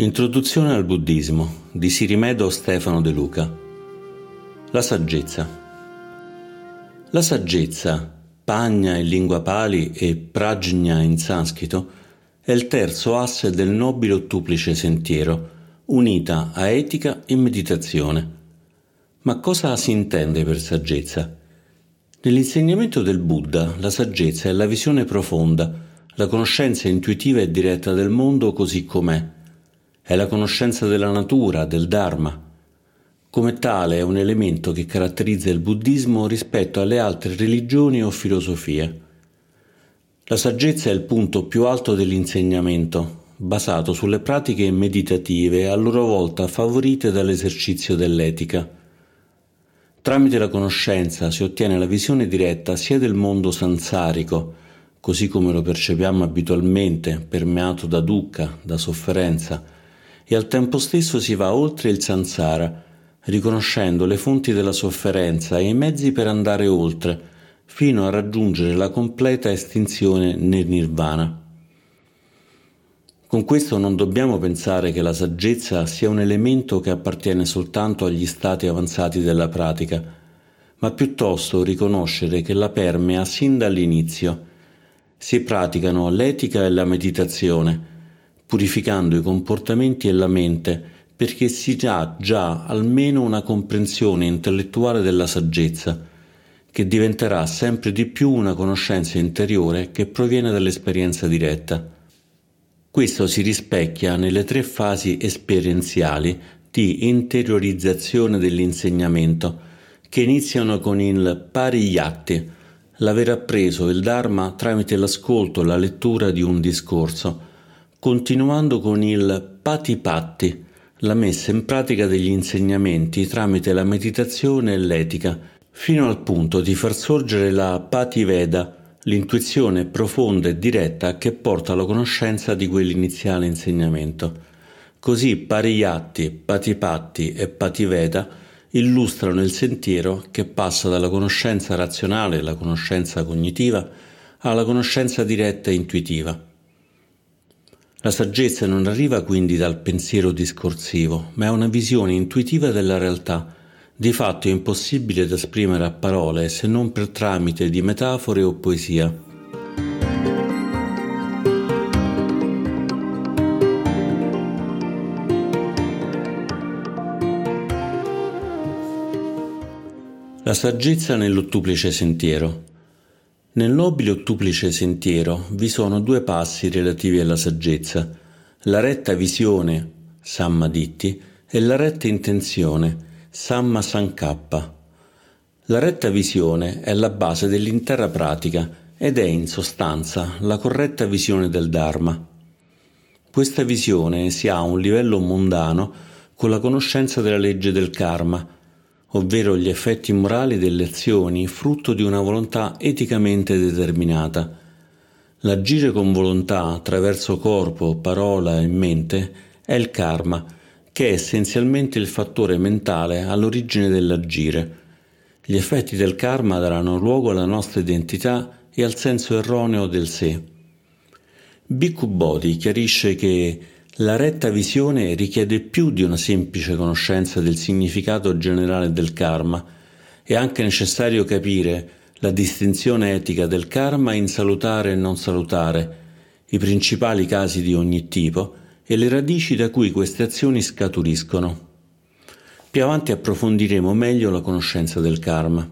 Introduzione al buddismo di Sirimedo Stefano De Luca. La saggezza. La saggezza, pagna in lingua pali e prajna in sanscrito, è il terzo asse del nobile ottuplice sentiero, unita a etica e meditazione. Ma cosa si intende per saggezza? Nell'insegnamento del Buddha, la saggezza è la visione profonda, la conoscenza intuitiva e diretta del mondo così com'è è la conoscenza della natura, del Dharma. Come tale è un elemento che caratterizza il buddismo rispetto alle altre religioni o filosofie. La saggezza è il punto più alto dell'insegnamento, basato sulle pratiche meditative a loro volta favorite dall'esercizio dell'etica. Tramite la conoscenza si ottiene la visione diretta sia del mondo sansarico, così come lo percepiamo abitualmente, permeato da dukkha, da sofferenza, e al tempo stesso si va oltre il samsara, riconoscendo le fonti della sofferenza e i mezzi per andare oltre, fino a raggiungere la completa estinzione nel nirvana. Con questo non dobbiamo pensare che la saggezza sia un elemento che appartiene soltanto agli stati avanzati della pratica, ma piuttosto riconoscere che la permea sin dall'inizio. Si praticano l'etica e la meditazione, purificando i comportamenti e la mente, perché si ha già almeno una comprensione intellettuale della saggezza, che diventerà sempre di più una conoscenza interiore che proviene dall'esperienza diretta. Questo si rispecchia nelle tre fasi esperienziali di interiorizzazione dell'insegnamento, che iniziano con il pariyatti, l'aver appreso il Dharma tramite l'ascolto e la lettura di un discorso, continuando con il pati patti, la messa in pratica degli insegnamenti tramite la meditazione e l'etica, fino al punto di far sorgere la pati veda, l'intuizione profonda e diretta che porta alla conoscenza di quell'iniziale insegnamento. Così Pariyatti, Patipatti e Pativeda illustrano il sentiero che passa dalla conoscenza razionale, la conoscenza cognitiva, alla conoscenza diretta e intuitiva. La saggezza non arriva quindi dal pensiero discorsivo, ma è una visione intuitiva della realtà. Di fatto è impossibile da esprimere a parole se non per tramite di metafore o poesia. La saggezza nell'ottuplice sentiero. Nel nobile ottuplice sentiero vi sono due passi relativi alla saggezza, la retta visione, Sammaditti, e la retta intenzione, Samma Sankappa. La retta visione è la base dell'intera pratica ed è in sostanza la corretta visione del Dharma. Questa visione si ha a un livello mondano con la conoscenza della legge del karma, ovvero gli effetti morali delle azioni frutto di una volontà eticamente determinata. L'agire con volontà attraverso corpo, parola e mente è il karma, che è essenzialmente il fattore mentale all'origine dell'agire. Gli effetti del karma daranno luogo alla nostra identità e al senso erroneo del sé. Bhikkhu Bodhi chiarisce che la retta visione richiede più di una semplice conoscenza del significato generale del karma. È anche necessario capire la distinzione etica del karma in salutare e non salutare, i principali casi di ogni tipo e le radici da cui queste azioni scaturiscono. Più avanti approfondiremo meglio la conoscenza del karma.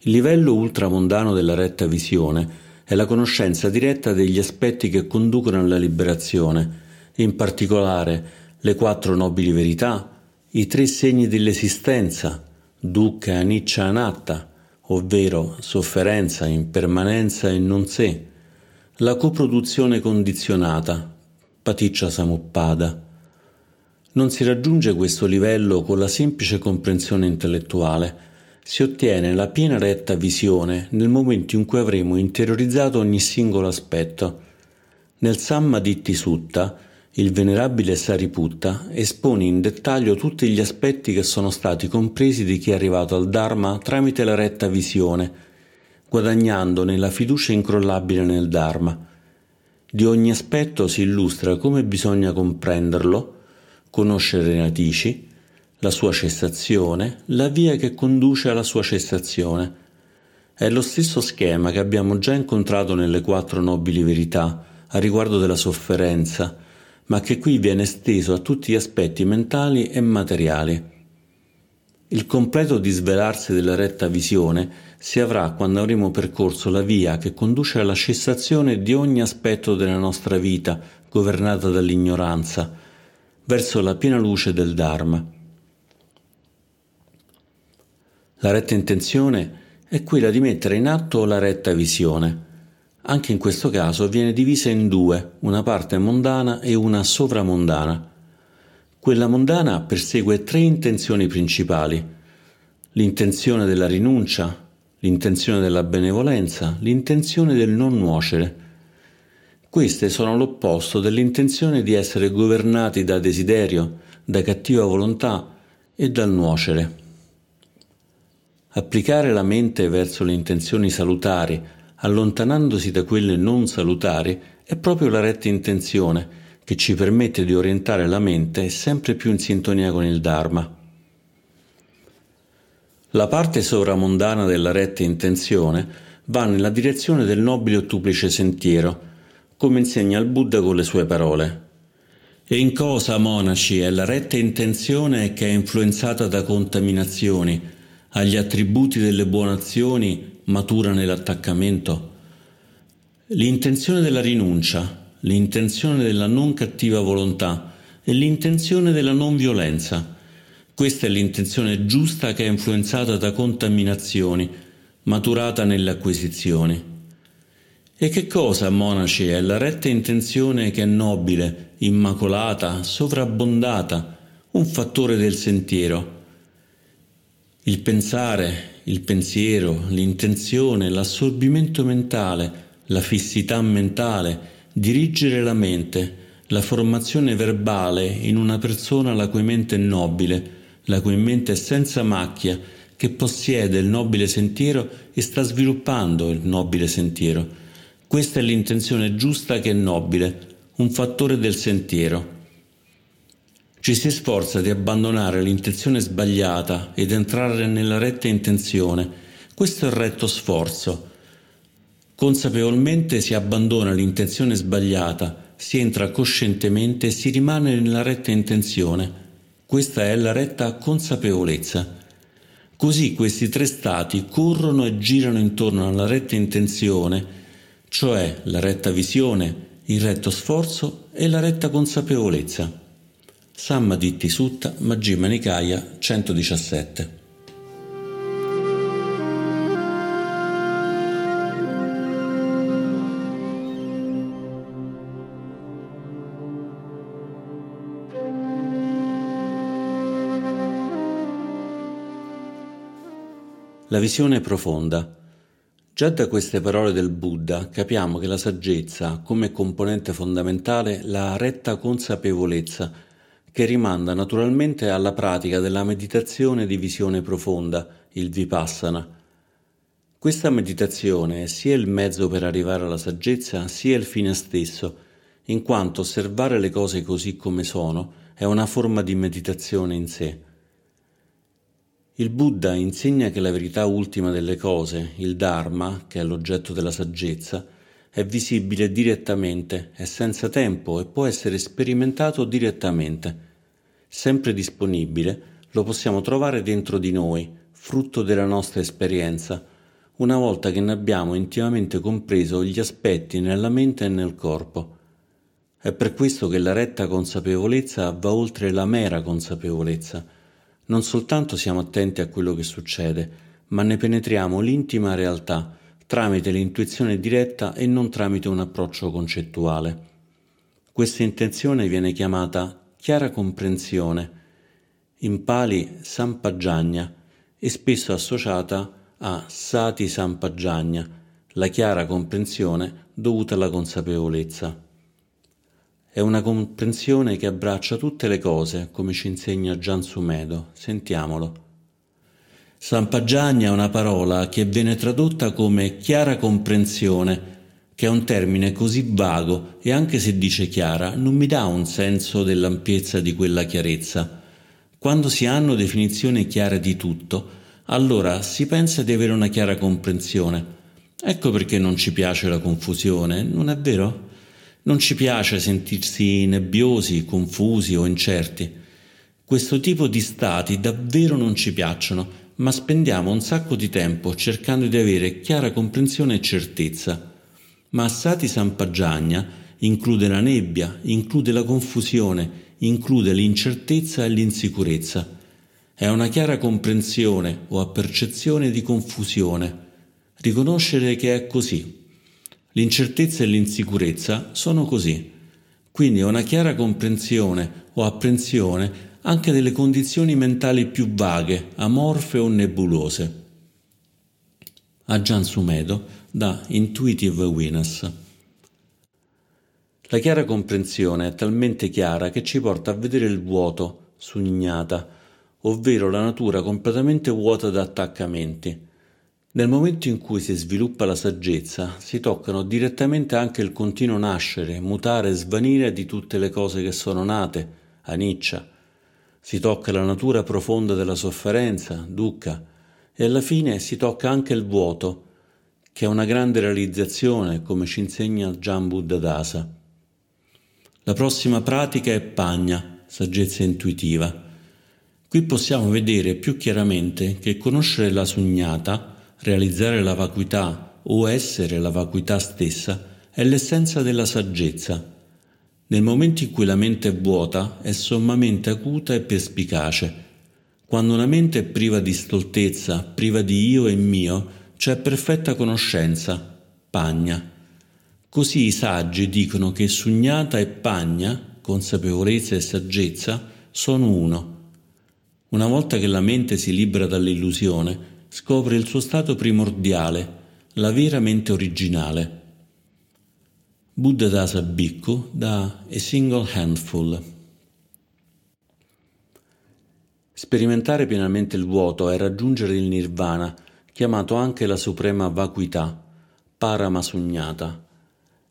Il livello ultramondano della retta visione è la conoscenza diretta degli aspetti che conducono alla liberazione, in particolare le quattro nobili verità, i tre segni dell'esistenza, dukkha, anicca, anatta, ovvero sofferenza, impermanenza e non sé, la coproduzione condizionata, paticcia samuppada. Non si raggiunge questo livello con la semplice comprensione intellettuale, si ottiene la piena retta visione nel momento in cui avremo interiorizzato ogni singolo aspetto. Nel Sammaditti Sutta, il venerabile Sariputta espone in dettaglio tutti gli aspetti che sono stati compresi di chi è arrivato al Dharma tramite la retta visione, guadagnandone la fiducia incrollabile nel Dharma. Di ogni aspetto si illustra come bisogna comprenderlo, conoscere le radici, la sua cessazione, la via che conduce alla sua cessazione. È lo stesso schema che abbiamo già incontrato nelle quattro nobili verità a riguardo della sofferenza, ma che qui viene esteso a tutti gli aspetti mentali e materiali. Il completo disvelarsi della retta visione si avrà quando avremo percorso la via che conduce alla cessazione di ogni aspetto della nostra vita governata dall'ignoranza, verso la piena luce del Dharma. La retta intenzione è quella di mettere in atto la retta visione. Anche in questo caso viene divisa in due, una parte mondana e una sovramondana. Quella mondana persegue tre intenzioni principali. L'intenzione della rinuncia, l'intenzione della benevolenza, l'intenzione del non nuocere. Queste sono l'opposto dell'intenzione di essere governati da desiderio, da cattiva volontà e dal nuocere. Applicare la mente verso le intenzioni salutari, allontanandosi da quelle non salutari, è proprio la retta intenzione, che ci permette di orientare la mente sempre più in sintonia con il Dharma. La parte sovramondana della retta intenzione va nella direzione del nobile ottuplice sentiero, come insegna il Buddha con le sue parole. E in cosa, monaci, è la retta intenzione che è influenzata da contaminazioni, agli attributi delle buone azioni matura nell'attaccamento? L'intenzione della rinuncia, l'intenzione della non cattiva volontà e l'intenzione della non violenza. Questa è l'intenzione giusta che è influenzata da contaminazioni, maturata nelle acquisizioni. E che cosa, monaci, è la retta intenzione che è nobile, immacolata, sovrabbondata, un fattore del sentiero? Il pensare, il pensiero, l'intenzione, l'assorbimento mentale, la fissità mentale, dirigere la mente, la formazione verbale in una persona la cui mente è nobile, la cui mente è senza macchia, che possiede il nobile sentiero e sta sviluppando il nobile sentiero. Questa è l'intenzione giusta che è nobile, un fattore del sentiero. Ci si sforza di abbandonare l'intenzione sbagliata ed entrare nella retta intenzione. Questo è il retto sforzo. Consapevolmente si abbandona l'intenzione sbagliata, si entra coscientemente e si rimane nella retta intenzione. Questa è la retta consapevolezza. Così questi tre stati corrono e girano intorno alla retta intenzione, cioè la retta visione, il retto sforzo e la retta consapevolezza. Sammaditti Sutta Majjhima Nikaya 117 La visione profonda. Già da queste parole del Buddha capiamo che la saggezza come componente fondamentale la retta consapevolezza, che rimanda naturalmente alla pratica della meditazione di visione profonda, il vipassana. Questa meditazione è sia il mezzo per arrivare alla saggezza, sia il fine stesso, in quanto osservare le cose così come sono è una forma di meditazione in sé. Il Buddha insegna che la verità ultima delle cose, il Dharma, che è l'oggetto della saggezza, è visibile direttamente, è senza tempo e può essere sperimentato direttamente. Sempre disponibile, lo possiamo trovare dentro di noi, frutto della nostra esperienza, una volta che ne abbiamo intimamente compreso gli aspetti nella mente e nel corpo. È per questo che la retta consapevolezza va oltre la mera consapevolezza, non soltanto siamo attenti a quello che succede, ma ne penetriamo l'intima realtà tramite l'intuizione diretta e non tramite un approccio concettuale. Questa intenzione viene chiamata chiara comprensione, in pali sampaggiagna e spesso associata a sati sampaggiagna, la chiara comprensione dovuta alla consapevolezza. È una comprensione che abbraccia tutte le cose, come ci insegna Gian Sumedo. Sentiamolo. Sampaggiagna è una parola che viene tradotta come chiara comprensione, che è un termine così vago e anche se dice chiara non mi dà un senso dell'ampiezza di quella chiarezza. Quando si hanno definizioni chiare di tutto, allora si pensa di avere una chiara comprensione. Ecco perché non ci piace la confusione, non è vero? Non ci piace sentirsi nebbiosi, confusi o incerti. Questo tipo di stati davvero non ci piacciono, ma spendiamo un sacco di tempo cercando di avere chiara comprensione e certezza. Ma Sati Sampaggiagna include la nebbia, include la confusione, include l'incertezza e l'insicurezza. È una chiara comprensione o appercezione di confusione. Riconoscere che è così. L'incertezza e l'insicurezza sono così. Quindi è una chiara comprensione o apprensione anche delle condizioni mentali più vaghe, amorfe o nebulose. A Gian Sumedo da Intuitive Witness. La chiara comprensione è talmente chiara che ci porta a vedere il vuoto, sugnata, ovvero la natura completamente vuota da attaccamenti. Nel momento in cui si sviluppa la saggezza, si toccano direttamente anche il continuo nascere, mutare e svanire di tutte le cose che sono nate, aniccia. Si tocca la natura profonda della sofferenza, dukkha, e alla fine si tocca anche il vuoto, che è una grande realizzazione, come ci insegna Jan Buddha Dasa. La prossima pratica è Pagna, saggezza intuitiva. Qui possiamo vedere più chiaramente che conoscere la sugnata, realizzare la vacuità o essere la vacuità stessa è l'essenza della saggezza. Nel momento in cui la mente è vuota è sommamente acuta e perspicace. Quando una mente è priva di stoltezza, priva di io e mio, c'è perfetta conoscenza, pagna. Così i saggi dicono che sugnata e pagna, consapevolezza e saggezza, sono uno. Una volta che la mente si libera dall'illusione, scopre il suo stato primordiale, la vera mente originale. Buddha Dasa Bhikkhu da A Single Handful. Sperimentare pienamente il vuoto è raggiungere il nirvana, chiamato anche la suprema vacuità, paramasugnata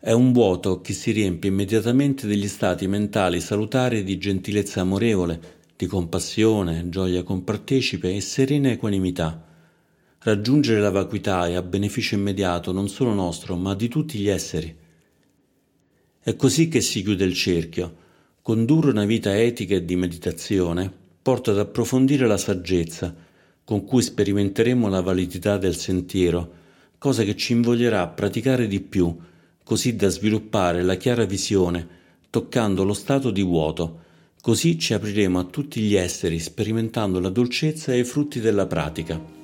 è un vuoto che si riempie immediatamente degli stati mentali salutari di gentilezza amorevole, di compassione, gioia compartecipe e serena equanimità. Raggiungere la vacuità è a beneficio immediato non solo nostro, ma di tutti gli esseri. È così che si chiude il cerchio. Condurre una vita etica e di meditazione porta ad approfondire la saggezza, con cui sperimenteremo la validità del sentiero, cosa che ci invoglierà a praticare di più, così da sviluppare la chiara visione, toccando lo stato di vuoto, così ci apriremo a tutti gli esseri sperimentando la dolcezza e i frutti della pratica.